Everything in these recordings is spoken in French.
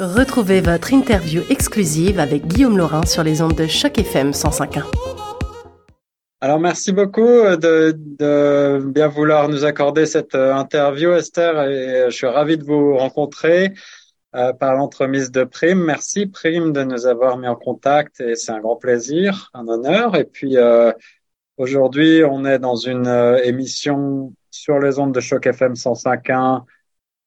Retrouvez votre interview exclusive avec Guillaume Laurin sur les ondes de Choc FM 105.1. Alors merci beaucoup de, de, bien vouloir nous accorder cette euh, interview Esther et je suis ravi de vous rencontrer euh, par l'entremise de Prime. Merci Prime de nous avoir mis en contact et c'est un grand plaisir, un honneur. Et puis euh, aujourd'hui on est dans une euh, émission sur les ondes de Choc FM 105.1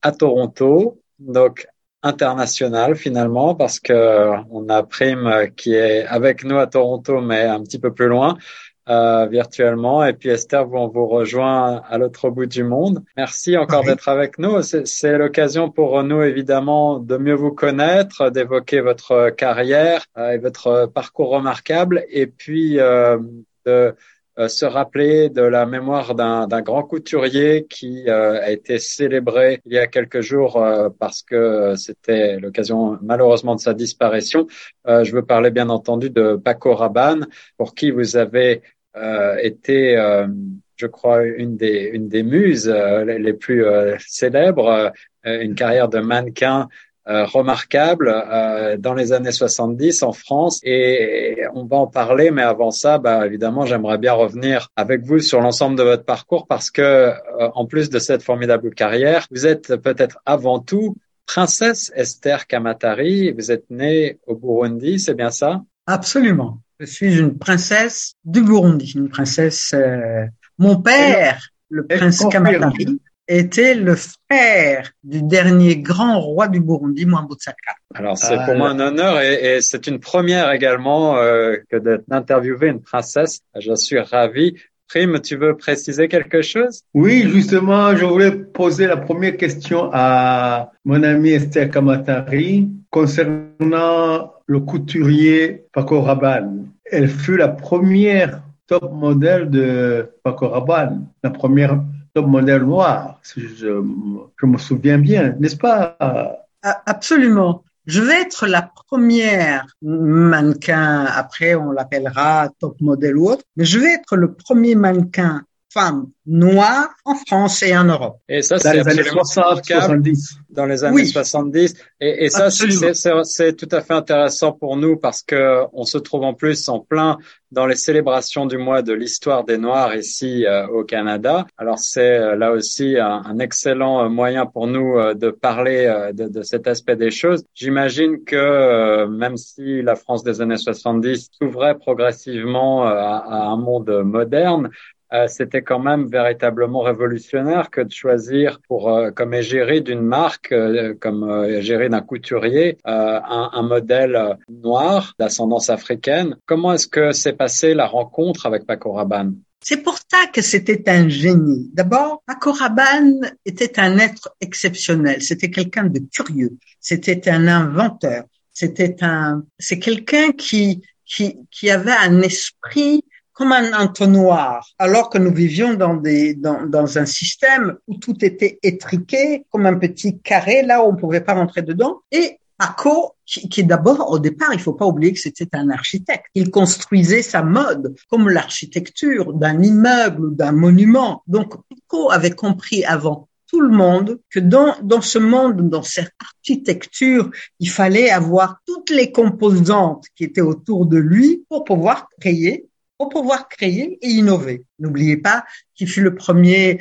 à Toronto. Donc international finalement parce que euh, on a Prime qui est avec nous à Toronto mais un petit peu plus loin euh, virtuellement et puis Esther vous on vous rejoint à l'autre bout du monde. Merci encore d'être avec nous. C'est l'occasion pour nous évidemment de mieux vous connaître, d'évoquer votre carrière euh, et votre parcours remarquable et puis euh, de se rappeler de la mémoire d'un grand couturier qui euh, a été célébré il y a quelques jours euh, parce que c'était l'occasion malheureusement de sa disparition. je veux parler bien entendu de Paco Rabanne, pour qui vous avez été je crois, une des, une des muses les plus célèbres, une carrière de mannequin euh, remarquable euh, dans les années 70 en France. Et on va en parler mais avant ça bah, évidemment j'aimerais bien revenir avec vous sur l'ensemble de votre parcours parce que euh, en plus de cette formidable carrière vous êtes peut-être avant tout princesse Esther Kamatari. Vous êtes née au Burundi c'est bien ça? Absolument. Je suis une princesse du Burundi une princesse mon père le prince Kamatari était le frère du dernier grand roi du Burundi, Mwambutsa Alors c'est pour moi un honneur et, et c'est une première également euh, que d'interviewer une princesse. Je suis ravi. Prime, tu veux préciser quelque chose? Oui, justement, je voulais poser la première question à mon ami Esther Kamatari concernant le couturier Paco Rabanne. Elle fut la première top modèle de Paco Rabanne, la première modèle noir, je, me souviens bien, n'est-ce pas? Absolument. Je vais être la première mannequin, après on l'appellera top modèle ou autre, mais je vais être le premier mannequin femme noire en France et en Europe. Et ça, c'est absolument 70. Dans les années 70. Et, et ça, c'est tout à fait intéressant pour nous parce que on se trouve en plus en plein dans les célébrations du mois de l'histoire des Noirs ici euh, au Canada. Alors c'est euh, là aussi un, un, excellent euh, moyen pour nous de parler de, de, cet aspect des choses. J'imagine que même si la France des années 70 s'ouvrait progressivement à, à un monde moderne, euh, c'était quand même véritablement révolutionnaire que de choisir pour euh, comme égérie d'une marque, euh, comme égérie d'un couturier, un, modèle noir d'ascendance africaine. Comment est-ce que s'est passée la rencontre avec Paco Rabanne? C'est pour ça que c'était un génie. D'abord, Paco Rabanne était un être exceptionnel. C'était quelqu'un de curieux. C'était un inventeur. C'était un, c'est quelqu'un qui, qui, qui avait un esprit comme un entonnoir, alors que nous vivions dans, des, dans, dans un système où tout était étriqué, comme un petit carré, là où on ne pouvait pas rentrer dedans. Et Paco, qui, qui d'abord, au départ, il faut pas oublier que c'était un architecte. Il construisait sa mode comme l'architecture d'un immeuble ou d'un monument. Donc, Paco avait compris avant tout le monde que dans, dans ce monde, dans cette architecture, il fallait avoir toutes les composantes qui étaient autour de lui pour pouvoir créer pour pouvoir créer et innover. N'oubliez pas qu'il fut le premier,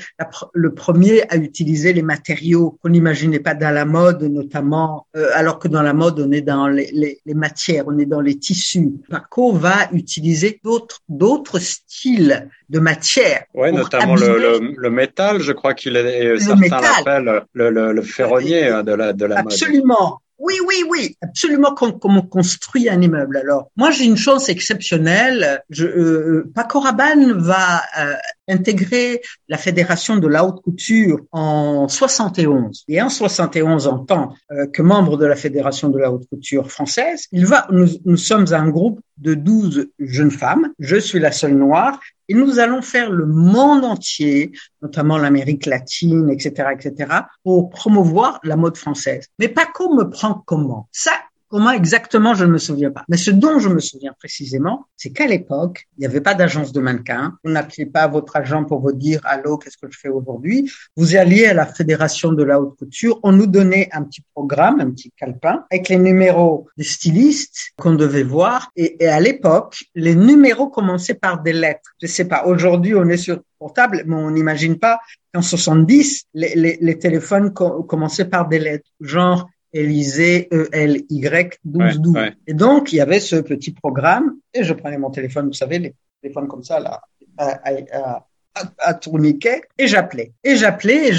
le premier à utiliser les matériaux qu'on n'imaginait pas dans la mode, notamment, euh, alors que dans la mode, on est dans les, les, les, matières, on est dans les tissus. Paco va utiliser d'autres, d'autres styles de matière. Oui, notamment le, le, le, métal, je crois qu'il est, certains l'appellent le, le, le ferronnier euh, de la, de la mode. Absolument. Oui, oui, oui, absolument comme, on construit un immeuble. Alors, moi, j'ai une chance exceptionnelle. Je, euh, Paco Rabanne va euh, intégrer la fédération de la haute couture en 71. Et en 71, en tant euh, que membre de la fédération de la haute couture française, il va. Nous, nous sommes un groupe de 12 jeunes femmes. Je suis la seule noire et nous allons faire le monde entier, notamment l'Amérique latine, etc., etc., pour promouvoir la mode française. Mais Paco me prend comment Ça Comment exactement, je ne me souviens pas. Mais ce dont je me souviens précisément, c'est qu'à l'époque, il n'y avait pas d'agence de mannequins. Vous n'appeliez pas votre agent pour vous dire, allô, qu'est-ce que je fais aujourd'hui? Vous alliez à la fédération de la haute couture. On nous donnait un petit programme, un petit calepin avec les numéros des stylistes qu'on devait voir. Et, à l'époque, les numéros commençaient par des lettres. Je sais pas. Aujourd'hui, on est sur portable, mais on n'imagine pas qu'en 70, les, les, les téléphones commençaient par des lettres, genre Élysée, E-L-Y, 12, 12. Et donc, il y avait ce petit programme, et je prenais mon téléphone, vous savez, les téléphones comme ça, là, à, à, à, tourniquet, et j'appelais. Et j'appelais, et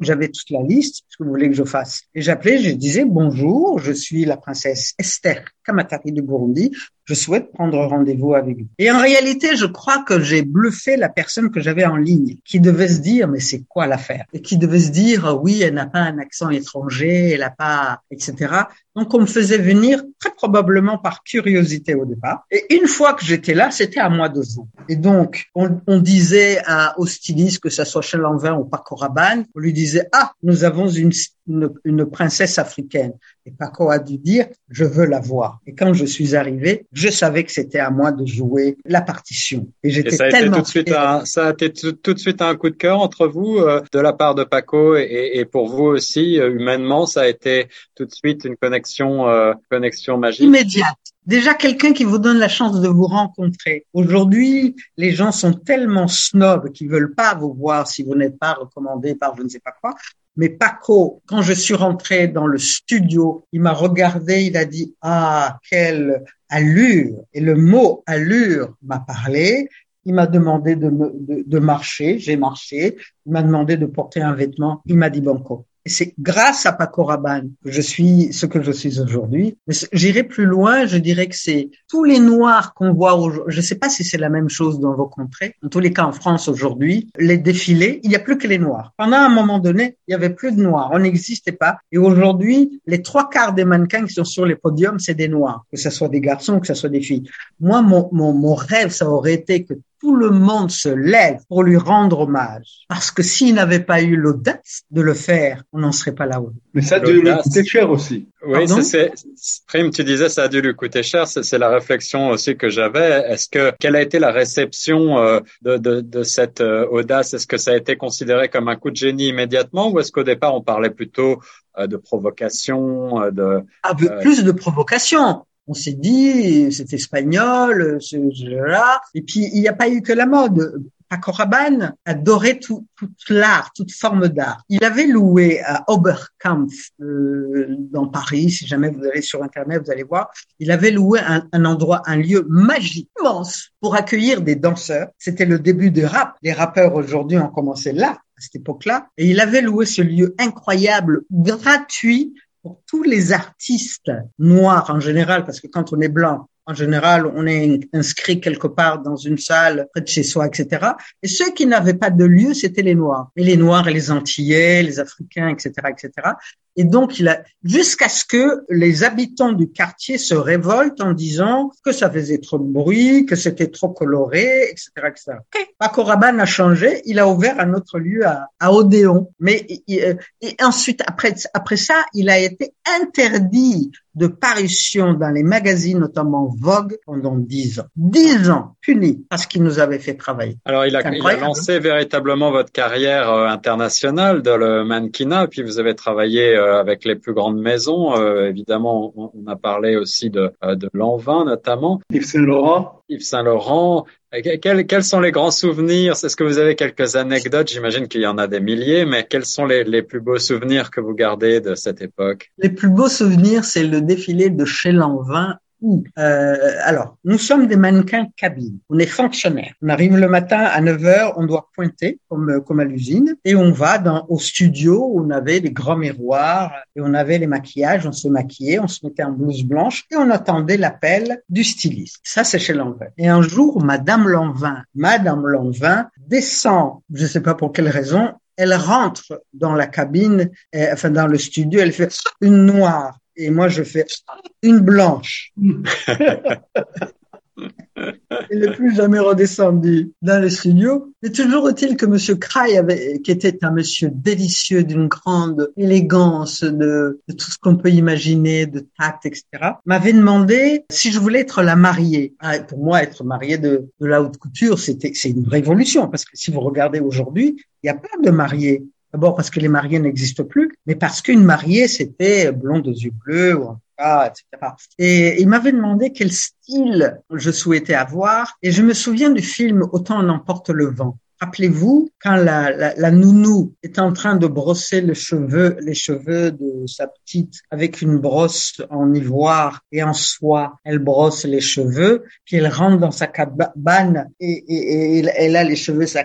j'avais toute la liste, ce que vous voulez que je fasse. Et j'appelais, je disais, bonjour, je suis la princesse Esther Kamatari de Burundi, je souhaite prendre rendez-vous avec vous. Et en réalité, je crois que j'ai bluffé la personne que j'avais en ligne, qui devait se dire, mais c'est quoi l'affaire? Et qui devait se dire, oui, elle n'a pas un accent étranger, elle n'a pas, etc. Donc, on me faisait venir très probablement par curiosité au départ. Et une fois que j'étais là, c'était à moi de jouer. Et donc, on, disait à, au que ça soit chez Lanvin ou Paco Rabanne, on lui disait, ah, nous avons une princesse africaine. Et Paco a dû dire, je veux la voir. Et quand je suis arrivé, je savais que c'était à moi de jouer la partition. Et j'étais tellement tout de suite un, ça a été tout, de suite un coup de cœur entre vous, euh, de la part de Paco et, et pour vous aussi, euh, humainement, ça a été tout de suite une connexion, euh, connexion magique. Immédiate. Déjà quelqu'un qui vous donne la chance de vous rencontrer. Aujourd'hui, les gens sont tellement snobs qu'ils veulent pas vous voir si vous n'êtes pas recommandé par je ne sais pas quoi. Mais Paco, quand je suis rentré dans le studio, il m'a regardé, il a dit ah quelle allure et le mot allure m'a parlé. Il m'a demandé de, marcher, j'ai marché. Il m'a demandé de porter un vêtement, il m'a dit banco. C'est grâce à Paco Rabanne que je suis ce que je suis aujourd'hui. J'irai plus loin, je dirais que c'est tous les noirs qu'on voit aujourd'hui. Je ne sais pas si c'est la même chose dans vos contrées. En tous les cas, en France aujourd'hui, les défilés, il n'y a plus que les noirs. Pendant un moment donné, il y avait plus de noirs. On n'existait pas. Et aujourd'hui, les trois quarts des mannequins qui sont sur les podiums, c'est des noirs. Que ce soit des garçons, que ce soit des filles. Moi, mon, mon, mon rêve, ça aurait été que tout le monde se lève pour lui rendre hommage. Parce que s'il n'avait pas eu l'audace de le faire, on n'en serait pas là-haut. Mais ça a dû lui coûter cher aussi. Oui, c'est, Prime, tu disais ça a dû lui coûter cher. C'est la réflexion aussi que j'avais. Est-ce que quelle a été la réception euh, de, de, de cette euh, audace? Est-ce que ça a été considéré comme un coup de génie immédiatement, ou est-ce qu'au départ on parlait plutôt euh, de provocation, de ah, plus de provocation on s'est dit, c'est espagnol, c'est là. Et puis, il n'y a pas eu que la mode. Paco Rabanne adorait tout, l'art, toute forme d'art. Il avait loué à Oberkampf euh, dans Paris, si jamais vous allez sur Internet, vous allez voir, il avait loué un, un endroit, un lieu magique, immense, pour accueillir des danseurs. C'était le début du rap. Les rappeurs aujourd'hui ont commencé là, à cette époque-là. Et il avait loué ce lieu incroyable, gratuit, pour tous les artistes noirs en général, parce que quand on est blanc, en général, on est inscrit quelque part dans une salle près de chez soi, etc. Et ceux qui n'avaient pas de lieu, c'était les Noirs. Et les Noirs et les Antillais, les Africains, etc., etc. Et donc, il a, jusqu'à ce que les habitants du quartier se révoltent en disant que ça faisait trop de bruit, que c'était trop coloré, etc., etc. Paco Rabanne a changé, il a ouvert un autre lieu à, à Odéon. Mais, et, et ensuite, après, après ça, il a été interdit de parution dans les magazines, notamment Vogue, pendant dix ans. Dix ans, puni, parce qu'il nous avait fait travailler. Alors, il a, il a lancé véritablement votre carrière euh, internationale dans le mannequinat, puis vous avez travaillé euh, avec les plus grandes maisons. Euh, évidemment, on, a parlé aussi de, euh, de Lanvin notamment. Yves Saint Laurent. Yves Saint Laurent. Quels, quels, sont les grands souvenirs? Est-ce que vous avez quelques anecdotes? J'imagine qu'il y en a des milliers, mais quels sont les, les, plus beaux souvenirs que vous gardez de cette époque? Les plus beaux souvenirs, c'est le défilé de chez Lanvin euh, alors, nous sommes des mannequins cabine. On est fonctionnaires. On arrive le matin à 9 heures, on doit pointer comme, comme à l'usine et on va dans, au studio où on avait les grands miroirs et on avait les maquillages, on se maquillait, on se mettait en blouse blanche et on attendait l'appel du styliste. Ça, c'est chez Lanvin. Et un jour, Madame Lanvin, Madame Lanvin descend, je ne sais pas pour quelle raison, elle rentre dans la cabine, euh, enfin dans le studio, elle fait une noire et moi je fais une blanche. il n'est plus jamais redescendu dans le studio. Mais toujours est-il que Monsieur Cray avait, qui était un monsieur délicieux, d'une grande élégance, de, de tout ce qu'on peut imaginer, de tact, etc., m'avait demandé si je voulais être la mariée. Ah, pour moi, être mariée de, de la haute couture, c'était, c'est une révolution parce que si vous regardez aujourd'hui, il n'y a pas de mariée. D'abord parce que les mariés n'existent plus, mais parce qu'une mariée, c'était blonde aux yeux bleus ou en etc. Et il m'avait demandé quel style je souhaitais avoir, et je me souviens du film Autant en emporte le vent. Rappelez-vous, quand la, la, nounou est en train de brosser les cheveux, les cheveux de sa petite avec une brosse en ivoire et en soie, elle brosse les cheveux, puis elle rentre dans sa cabane et, et, elle a les cheveux, sa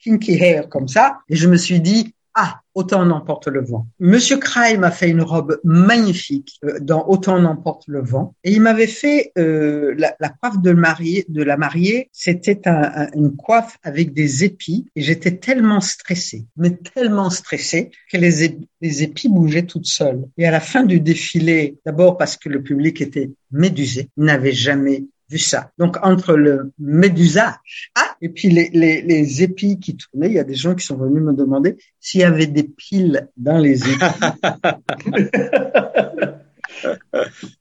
kinky hair comme ça. Et je me suis dit, ah, Autant n'emporte le vent. Monsieur Cray m'a fait une robe magnifique euh, dans Autant n'emporte le vent. Et il m'avait fait euh, la, la, coiffe de, mariée, de la mariée. C'était un, une coiffe avec des épis. Et j'étais tellement stressée, mais tellement stressée que les, épis bougeaient toutes seules. Et à la fin du défilé, d'abord parce que le public était médusé, n'avait jamais vu ça. Donc entre le médusage ah, et puis les, les, les, épis qui tournaient, il y a des gens qui sont venus me demander s'il y avait des piles dans les épis.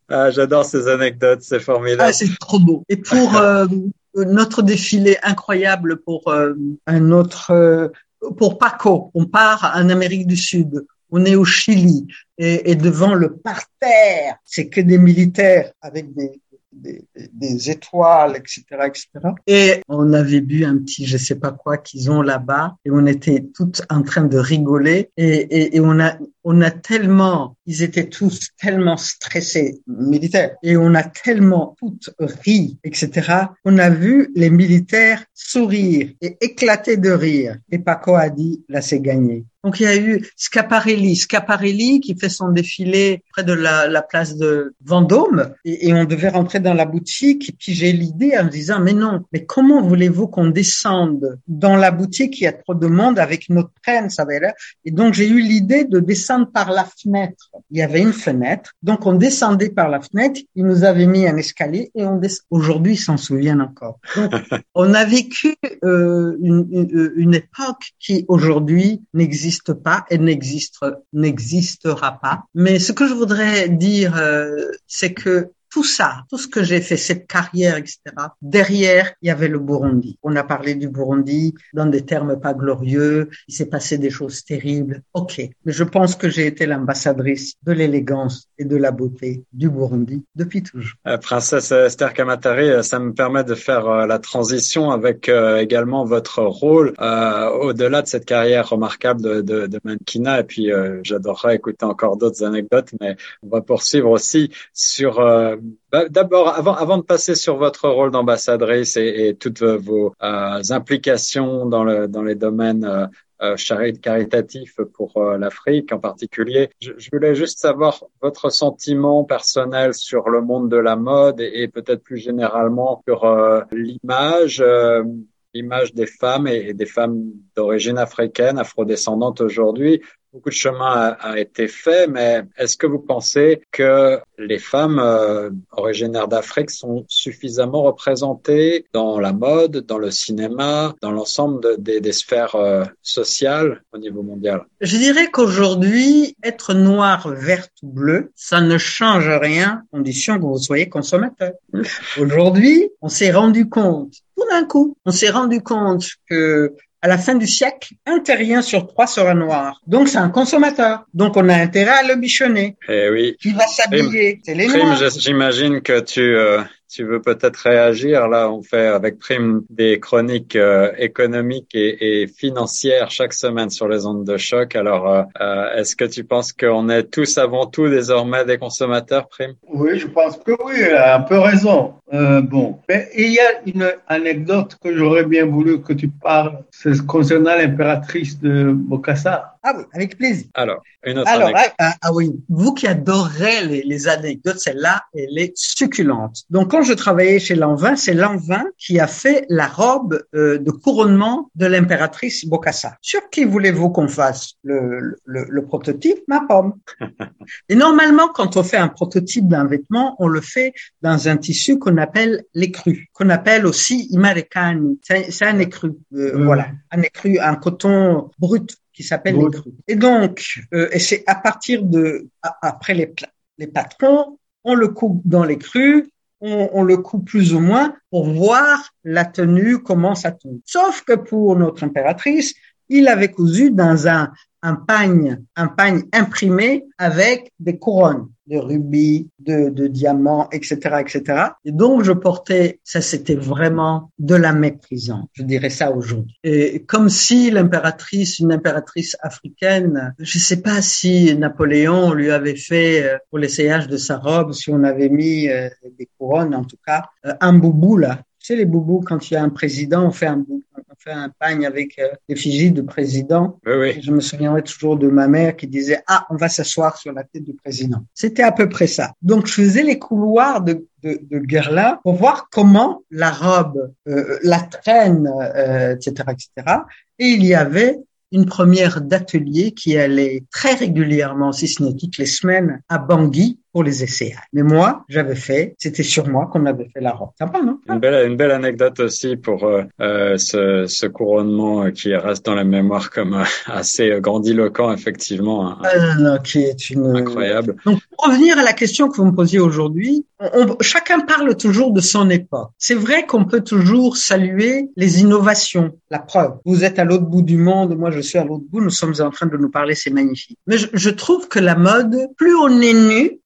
ah, J'adore ces anecdotes, c'est formidable. Ah, c'est trop beau. Et pour euh, notre défilé incroyable pour euh, un autre, euh, pour Paco, on part en Amérique du Sud. On est au Chili et, et devant le parterre, c'est que des militaires avec des, des, des, étoiles, etc., etc. Et on avait bu un petit, je sais pas quoi qu'ils ont là-bas, et on était toutes en train de rigoler, et, et, et on a on a tellement, ils étaient tous tellement stressés, militaires, et on a tellement toutes ri, etc. On a vu les militaires sourire et éclater de rire. Et Paco a dit, là c'est gagné. Donc il y a eu Scaparelli, Scaparelli qui fait son défilé près de la, la place de Vendôme et, et, on devait rentrer dans la boutique et puis j'ai l'idée en me disant mais non, mais comment voulez-vous qu'on descende dans la boutique? Il y a trop de monde avec notre traîne, ça va Et donc j'ai eu l'idée de descendre par la fenêtre. Il y avait une fenêtre, donc on descendait par la fenêtre. Ils nous avaient mis un escalier et on descend. Aujourd'hui, ils s'en souviennent encore. on a vécu euh, une, une, une, époque qui aujourd'hui n'existe pas et n'existe n'existera pas. Mais ce que je voudrais dire, euh, c'est que tout ça, tout ce que j'ai fait, cette carrière, etc. Derrière, il y avait le Burundi. On a parlé du Burundi dans des termes pas glorieux. Il s'est passé des choses terribles. Ok, mais je pense que j'ai été l'ambassadrice de l'élégance et de la beauté du Burundi depuis toujours. Euh, princesse Esther Kamatari, euh, ça me permet de faire euh, la transition avec également votre rôle au-delà de cette carrière remarquable de, de, de mannequinat. Et puis, j'adorerais écouter encore d'autres anecdotes, mais on va poursuivre aussi sur bah, d'abord, avant, avant de passer sur votre rôle d'ambassadrice et, et, toutes vos euh, implications dans, le, dans les domaines euh, euh caritatifs pour euh, l'Afrique en particulier, je, je, voulais juste savoir votre sentiment personnel sur le monde de la mode et, et peut-être plus généralement sur euh, l'image l'image des femmes et, des femmes d'origine africaine, afrodescendantes aujourd'hui. Beaucoup de chemin a, été fait, mais est-ce que vous pensez que les femmes euh, originaires d'Afrique sont suffisamment représentées dans la mode, dans le cinéma, dans l'ensemble de, des, des, sphères euh, sociales au niveau mondial? Je dirais qu'aujourd'hui, être noir, verte ou bleu, ça ne change rien, condition que vous soyez consommateur. Aujourd'hui, on s'est rendu compte tout d'un coup, on s'est rendu compte que à la fin du siècle, un terrien sur trois sera noir. Donc c'est un consommateur. Donc on a intérêt à le bichonner. Eh oui. Qui va s'habiller? C'est les noirs. J'imagine que tu euh, tu veux peut-être réagir. Là, on fait avec Prime des chroniques euh, économiques et, et, financières chaque semaine sur les ondes de choc. Alors, euh, euh, est-ce que tu penses qu'on est tous avant tout désormais des consommateurs, Prime? Oui, je pense que oui, un peu raison. Euh, bon, mais il y a une anecdote que j'aurais bien voulu que tu parles, c'est concernant l'impératrice de Bokassa. Ah oui, avec plaisir. Alors, une autre Alors, anecdote. ah, ah oui, vous qui adorez les, les anecdotes, celle-là, elle est succulente. Donc, quand je travaillais chez Lanvin, c'est Lanvin qui a fait la robe euh, de couronnement de l'impératrice Bokassa. Sur qui voulez-vous qu'on fasse le, le, le prototype? Ma pomme. Et normalement, quand on fait un prototype d'un vêtement, on le fait dans un tissu qu'on appelle l'écru, qu'on appelle aussi imarekani. C'est un écru, euh, Mm. voilà, un écru, un coton brut qui s'appelle l'écru. Et donc, euh, et c'est à partir de après les les patrons, on le coupe dans l'écru, on, on le coupe plus ou moins pour voir la tenue comment ça tombe. Sauf que pour notre impératrice, il avait cousu dans un un pagne, un pagne imprimé avec des couronnes de rubis, de, de diamants, etc., etc. Et donc, je portais, ça c'était vraiment de la méprisance. Je dirais ça aujourd'hui. Et comme si l'impératrice, une impératrice africaine, je sais pas si Napoléon lui avait fait euh, pour l'essayage de sa robe, si on avait mis euh, des couronnes, en tout cas, euh, un boubou là. Sais, les boubous, quand il y a un président, on fait un, on fait un pagne avec euh, l'effigie de président. Oui, oui. Je me souviendrai toujours de ma mère qui disait ah on va s'asseoir sur la tête du président. C'était à peu près ça. Donc je faisais les couloirs de de, de Guerlain pour voir comment la robe, euh, la traîne, euh, etc., etc. Et il y avait une première d'atelier qui allait très régulièrement, si ce n'est toutes les semaines, à Bangui pour les essayages. Mais moi, j'avais fait, c'était sur moi qu'on avait fait la robe. Sympa, non? Une belle, une belle anecdote aussi pour euh, euh, ce, ce couronnement euh, qui reste dans la mémoire comme assez grandiloquent, effectivement, hein, Euh, non, non, qui est une incroyable. Donc, pour revenir à la question que vous me posiez aujourd'hui, on- on- chacun parle toujours de son époque. C'est vrai qu'on peut toujours saluer les innovations. La preuve, vous êtes à l'autre bout du monde, moi je suis à l'autre bout, nous sommes en train de nous parler, c'est magnifique. Mais je, je trouve que la mode, plus on est nu,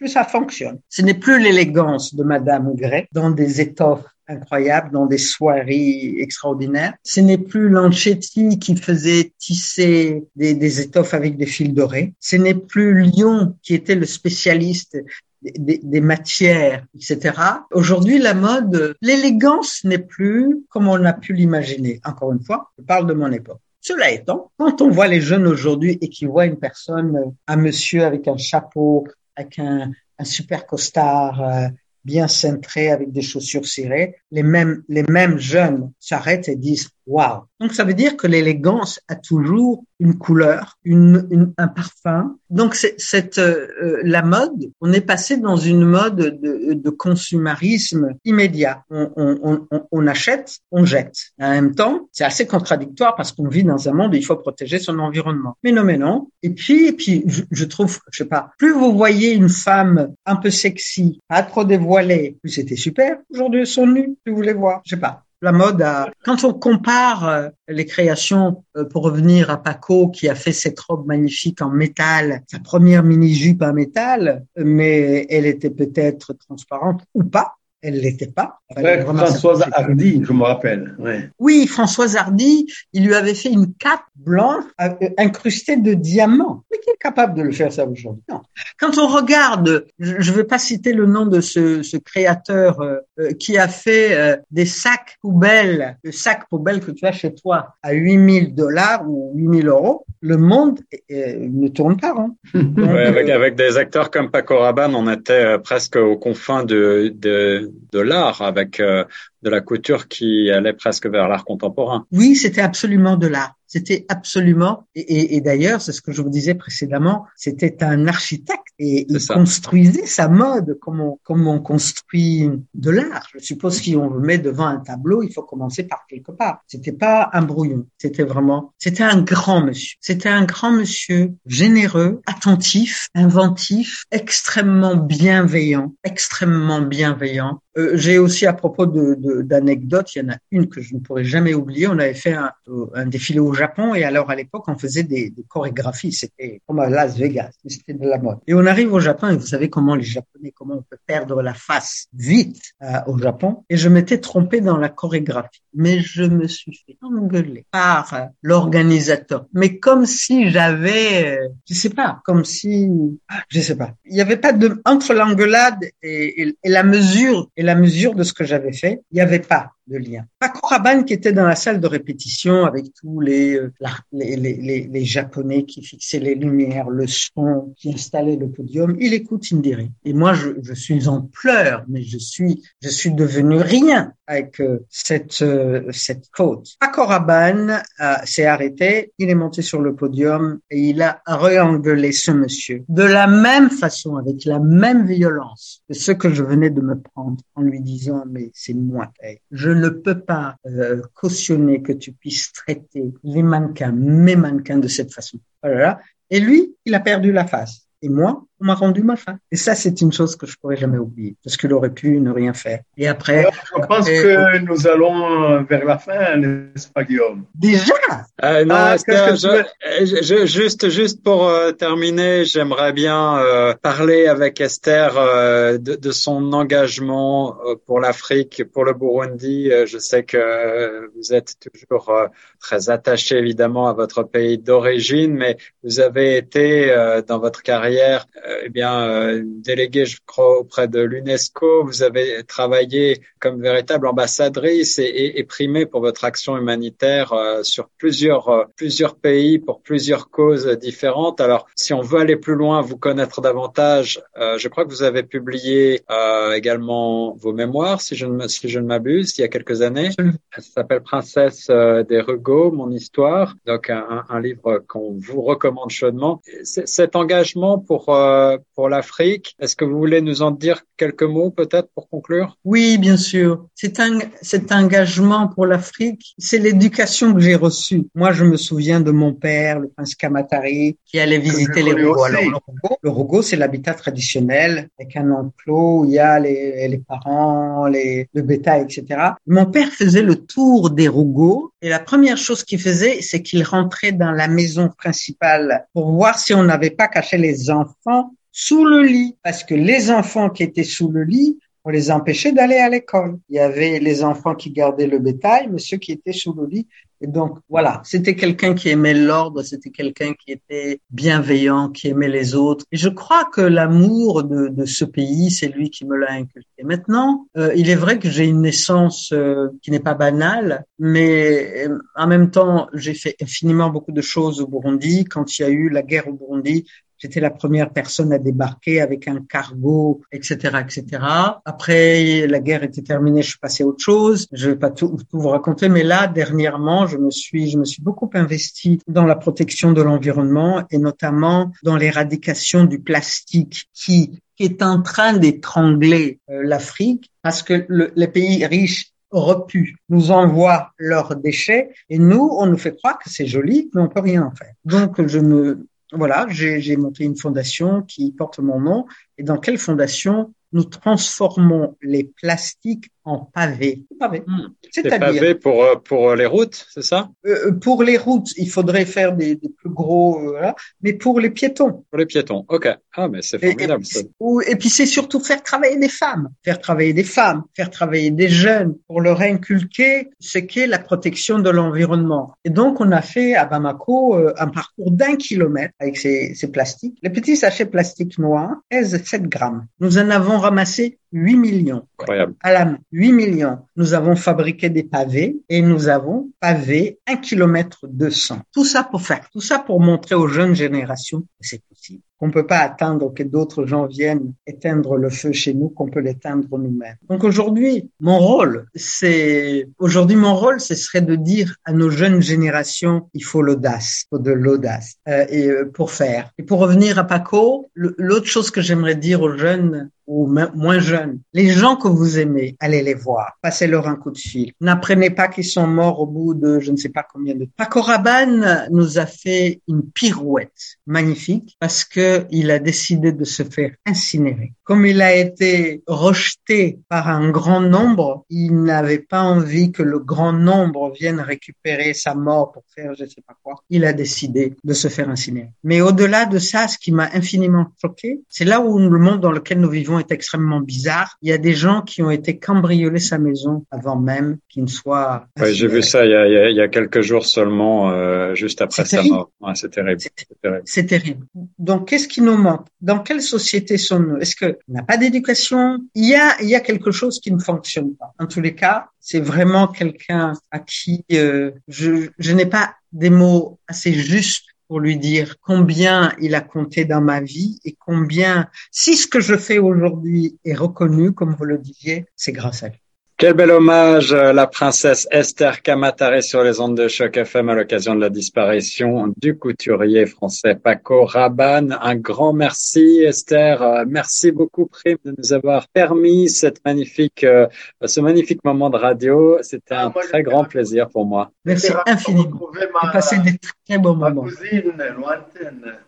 plus, ça fonctionne. Ce n'est plus l'élégance de Madame Gray dans des étoffes incroyables, dans des soirées extraordinaires. Ce n'est plus Lancetti qui faisait tisser des, étoffes avec des fils dorés. Ce n'est plus Lyon qui était le spécialiste des, matières, etc. Aujourd'hui, la mode, l'élégance n'est plus comme on a pu l'imaginer. Encore une fois, je parle de mon époque. Cela étant, quand on voit les jeunes aujourd'hui et qu'ils voient une personne, un monsieur avec un chapeau, avec un, super costard, euh, bien cintré avec des chaussures cirées, les mêmes, les mêmes jeunes s'arrêtent et disent waouh. Donc ça veut dire que l'élégance a toujours une couleur, une, une- un parfum. Donc cette euh, euh, la mode, on est passé dans une mode de, de consumérisme immédiat. On, on, on, on achète, on jette. En même temps, c'est assez contradictoire parce qu'on vit dans un monde où il faut protéger son environnement. Mais non, mais non. Et puis, et puis, je, je trouve, je sais pas, plus vous voyez une femme un peu sexy, pas trop dévoilée, plus c'était super. Aujourd'hui, elles sont nues, plus vous les voir. Je sais pas. La mode a... Quand on compare euh, les créations, euh, pour revenir à Paco, qui a fait cette robe magnifique en métal, sa première mini-jupe en métal, mais elle était peut-être transparente ou pas. Elle l'était pas. Ouais, Françoise Hardy, je me rappelle. Ouais. oui, Françoise Hardy, il lui avait fait une cape blanche euh, incrustée de diamants. Mais qui est capable de le faire ça aujourd'hui? Non. Quand on regarde, je ne vais pas citer le nom de ce, ce créateur euh, euh, qui a fait euh, des sacs poubelles, le sac poubelle que tu as chez toi à 8000 dollars ou 8000 euros, le monde euh, ne tourne pas rond. Ouais, avec, euh, avec des acteurs comme Paco Rabanne, on était euh, presque aux confins de, de, de l'art, avec euh, de la couture qui allait presque vers l'art contemporain. Oui, c'était absolument de l'art. C'était absolument, et, et- et d'ailleurs, c'est ce que je vous disais précédemment, c'était un architecte et il ça. construisait sa mode comme on, comme on construit de l'art. Je suppose si on le met devant un tableau, il faut commencer par quelque part. C'était pas un brouillon. C'était vraiment, c'était un grand monsieur. C'était un grand monsieur généreux, attentif, inventif, extrêmement bienveillant, extrêmement bienveillant. Euh, J'ai aussi à propos de de- d'anecdotes, il y en a une que je ne pourrai jamais oublier. On avait fait un, euh, un défilé au Japon et alors à l'époque on faisait des, chorégraphies. C'était comme à Las Vegas, c'était de la mode. Et on arrive au Japon et vous savez comment les Japonais, comment on peut perdre la face vite euh, au Japon. Et je m'étais trompé dans la chorégraphie, mais je me suis fait engueuler par euh, l'organisateur. Mais comme si j'avais, euh, je sais pas, comme si, ah, je sais pas. Il y avait pas de entre l'engueulade et, la mesure et la mesure de ce que j'avais fait, il y avait pas de lien. Paco qui était dans la salle de répétition avec tous les, euh, les, les, les, Japonais qui fixaient les lumières, le son, qui installaient le podium, il écoute Indiri. Et moi, je, je suis en pleurs, mais je suis, je suis devenu rien avec euh, cette, euh, cette côte. Paco Rabanne s'est arrêté, il est monté sur le podium et il a réengueulé ce monsieur de la même façon, avec la même violence que ce que je venais de me prendre en lui disant mais c'est moi. Je ne peux pas euh, cautionner que tu puisses traiter les mannequins, mes mannequins de cette façon. Et lui, il a perdu la face. Et moi, on m'a rendu ma faim. Et ça, c'est une chose que je pourrais jamais oublier, parce qu'il aurait pu ne rien faire. Et après, je pense que nous allons vers la fin, n'est-ce pas, Guillaume? Déjà? Euh, Non, ah, je, juste, juste pour euh, terminer, j'aimerais bien euh, parler avec Esther euh, de, de, son engagement pour l'Afrique, pour le Burundi. je sais que vous êtes toujours très attaché évidemment à votre pays d'origine, mais vous avez été dans votre carrière eh bien, euh, délégué, je crois, auprès de l'UNESCO. Vous avez travaillé comme véritable ambassadrice et, et, primé pour votre action humanitaire euh, sur plusieurs euh, plusieurs pays pour plusieurs causes différentes. Alors, si on veut aller plus loin, vous connaître davantage, je crois que vous avez publié également vos mémoires, si je ne si je ne m'abuse, il y a quelques années. Ça s'appelle Princesse des Rugo, mon histoire. Donc, un, un livre qu'on vous recommande chaudement. Cet engagement pour euh, pour l'Afrique. Est-ce que vous voulez nous en dire quelques mots peut-être pour conclure? Oui, bien sûr. C'est un cet engagement pour l'Afrique, c'est l'éducation que j'ai reçue. Moi, je me souviens de mon père, le prince Kamatari, qui allait visiter les Rogo. le Rogo, c'est l'habitat traditionnel avec un enclos où il y a les, les parents, les, le bétail, etc. Mon père faisait le tour des Rogo et la première chose qu'il faisait, c'est qu'il rentrait dans la maison principale pour voir si on n'avait pas caché les enfants sous le lit, parce que les enfants qui étaient sous le lit, on les empêchait d'aller à l'école. Il y avait les enfants qui gardaient le bétail, mais ceux qui étaient sous le lit. Et donc, voilà, c'était quelqu'un qui aimait l'ordre, c'était quelqu'un qui était bienveillant, qui aimait les autres. Et je crois que l'amour de, de, ce pays, c'est lui qui me l'a inculqué. Maintenant, euh, il est vrai que j'ai une naissance euh, qui n'est pas banale, mais euh, en même temps, j'ai fait infiniment beaucoup de choses au Burundi. Quand il y a eu la guerre au Burundi, J'étais la première personne à débarquer avec un cargo, etc., etc. Après, la guerre était terminée, je suis passé à autre chose. Je vais pas tout, vous raconter, mais là, dernièrement, je me suis, je me suis beaucoup investi dans la protection de l'environnement et notamment dans l'éradication du plastique qui, est en train d'étrangler euh, l'Afrique parce que les pays riches repus nous envoient leurs déchets et nous, on nous fait croire que c'est joli, mais on peut rien en faire. Donc, je me, voilà, j'ai monté une fondation qui porte mon nom. Et dans quelle fondation nous transformons les plastiques en pavés. Pavés. Hmm. C'est-à-dire pour euh, pour les routes, c'est ça? Euh, euh, Pour les routes, il faudrait faire des, des plus gros, mais pour les piétons. Pour les piétons, ok. Ah, mais c'est formidable. Et, et, et puis c'est surtout faire travailler des femmes, faire travailler des femmes, faire travailler des jeunes pour leur inculquer ce qu'est la protection de l'environnement. Et donc on a fait à Bamako un parcours d'un kilomètre avec ces, ces plastiques. Les petits sachets plastiques noirs pèsent 7 grammes. Nous en avons ramassé 8 millions. Incroyable. À la main. 8 millions. Nous avons fabriqué des pavés et nous avons pavé un kilomètre de sang. Tout ça pour faire, tout ça pour montrer aux jeunes générations que c'est possible qu'on peut pas attendre que d'autres gens viennent éteindre le feu chez nous, qu'on peut l'éteindre nous-mêmes. Donc aujourd'hui, mon rôle, c'est aujourd'hui mon rôle, ce serait de dire à nos jeunes générations, il faut l'audace, il faut de l'audace euh, et euh, pour faire. Et pour revenir à Paco, l'autre chose que j'aimerais dire aux jeunes ou moins jeunes, les gens que vous aimez, allez les voir, passez-leur un coup de fil. N'apprenez pas qu'ils sont morts au bout de je ne sais pas combien de temps. Paco Rabanne nous a fait une pirouette magnifique parce que il a décidé de se faire incinérer. Comme il a été rejeté par un grand nombre, il n'avait pas envie que le grand nombre vienne récupérer sa mort pour faire je sais pas quoi. Il a décidé de se faire incinérer. Mais au-delà de ça, ce qui m'a infiniment choqué, c'est là où le monde dans lequel nous vivons est extrêmement bizarre. Il y a des gens qui ont été cambrioler sa maison avant même qu'il ne soit. Oui, j'ai vu ça il y, a, il y a, quelques jours seulement, euh, juste après sa mort. Ouais, c'est terrible. C'est terrible. Donc, qu'est-ce qui nous manque? Dans quelle société sommes-nous? Est-ce que n'a pas d'éducation? Il y a, il y a quelque chose qui ne fonctionne pas. En tous les cas, c'est vraiment quelqu'un à qui euh, je, je n'ai pas des mots assez justes pour lui dire combien il a compté dans ma vie et combien, si ce que je fais aujourd'hui est reconnu, comme vous le disiez, c'est grâce à lui. Quel bel hommage à la princesse Esther Kamatare sur les ondes de choc FM à l'occasion de la disparition du couturier français Paco Rabanne. Un grand merci Esther. Merci beaucoup Prime de nous avoir permis cette magnifique, euh, ce magnifique moment de radio. C'était un ah, très grand plaisir pour moi. Merci infiniment. J'ai passé des très bons moments.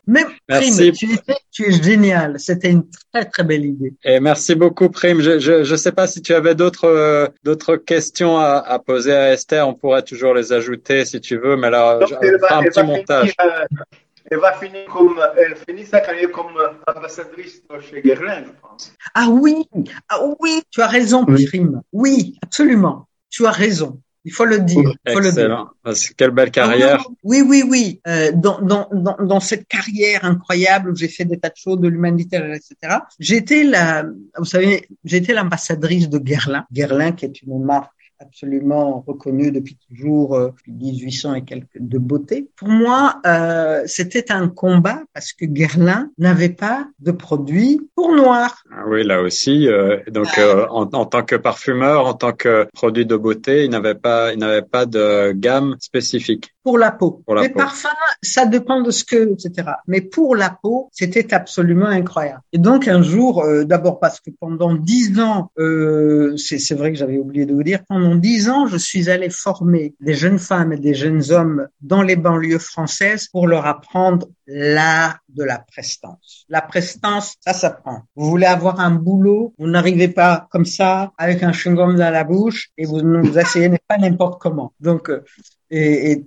Même Prime, tu, tu es génial. C'était une très très belle idée. Et merci beaucoup Prime. Je ne sais pas si tu avais d'autres euh, d'autres questions à, à, poser à Esther, on pourrait toujours les ajouter si tu veux, mais là, Donc, on va, un petit montage. Finir, euh, elle va finir comme, elle finit sa carrière comme ambassadrice chez Guerlain, je pense. Ah oui, ah oui, tu as raison, oui. Prime. Oui, absolument. Tu as raison. Il faut le dire. Faut Excellent. Le dire. Quelle belle carrière. Oui, oui, oui. Euh, dans, dans, dans, dans, cette carrière incroyable où j'ai fait des tas de choses, de l'humanitaire, etc. J'étais la, vous savez, j'étais l'ambassadrice de Guerlain. Guerlain, qui est une marque absolument reconnu depuis toujours, euh, depuis 1800 et quelques, de beauté. Pour moi, euh, c'était un combat parce que Guerlain n'avait pas de produits pour noirs. Ah oui, là aussi. Euh, donc, euh, en, en, tant que parfumeur, en tant que produit de beauté, il n'avait pas, il n'avait pas de gamme spécifique pour la peau. Pour la les peau. parfums, ça dépend de ce que, etc. Mais pour la peau, c'était absolument incroyable. Et donc un jour, d'abord parce que pendant dix ans, c'est vrai que j'avais oublié de vous dire, pendant dix ans, je suis allé former des jeunes femmes et des jeunes hommes dans les banlieues françaises pour leur apprendre l'art de la prestance. La prestance, ça s'apprend. Vous voulez avoir un boulot, vous n'arrivez pas comme ça avec un chewing-gum dans la bouche et vous ne vous asseyez pas n'importe comment. Donc euh,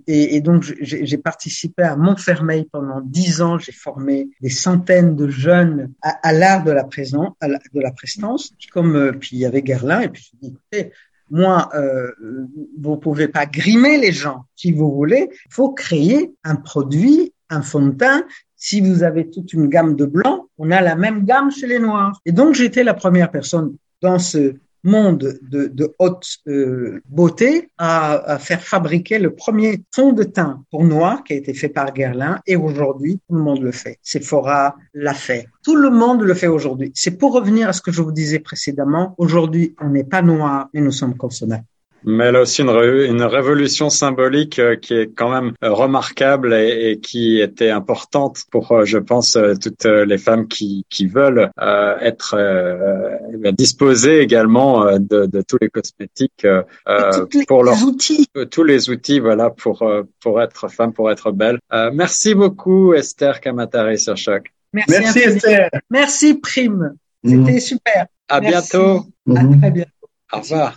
et, donc, j'ai participé à Montfermeil pendant dix ans. J'ai formé des centaines de jeunes à, l'art de la présence, de la prestance. Comme euh, puis il y avait Guerlain. Et puis je écoutez, moi, euh, vous pouvez pas grimer les gens si vous voulez. Il faut créer un produit, un fond de teint. Si vous avez toute une gamme de blancs, on a la même gamme chez les noirs. Et donc, j'étais la première personne dans ce monde de, de haute euh, beauté à, à, faire fabriquer le premier fond de teint pour noir qui a été fait par Guerlain et aujourd'hui tout le monde le fait. Sephora l'a fait. Tout le monde le fait aujourd'hui. C'est pour revenir à ce que je vous disais précédemment. Aujourd'hui, on n'est pas noir, mais nous sommes consommateurs mais elle a aussi une, une révolution symbolique euh, qui est quand même euh, remarquable et, et qui était importante pour, euh, je pense, toutes les femmes qui, qui veulent euh, être euh, disposées également de, de, tous les cosmétiques euh, pour leurs outils, tous les outils, voilà, pour pour être femme, pour être belle. merci beaucoup, Esther Kamatari sur Choc. Merci, merci Esther. Merci Prime. C'était mmh. super. À merci. bientôt. À très bientôt. Au revoir.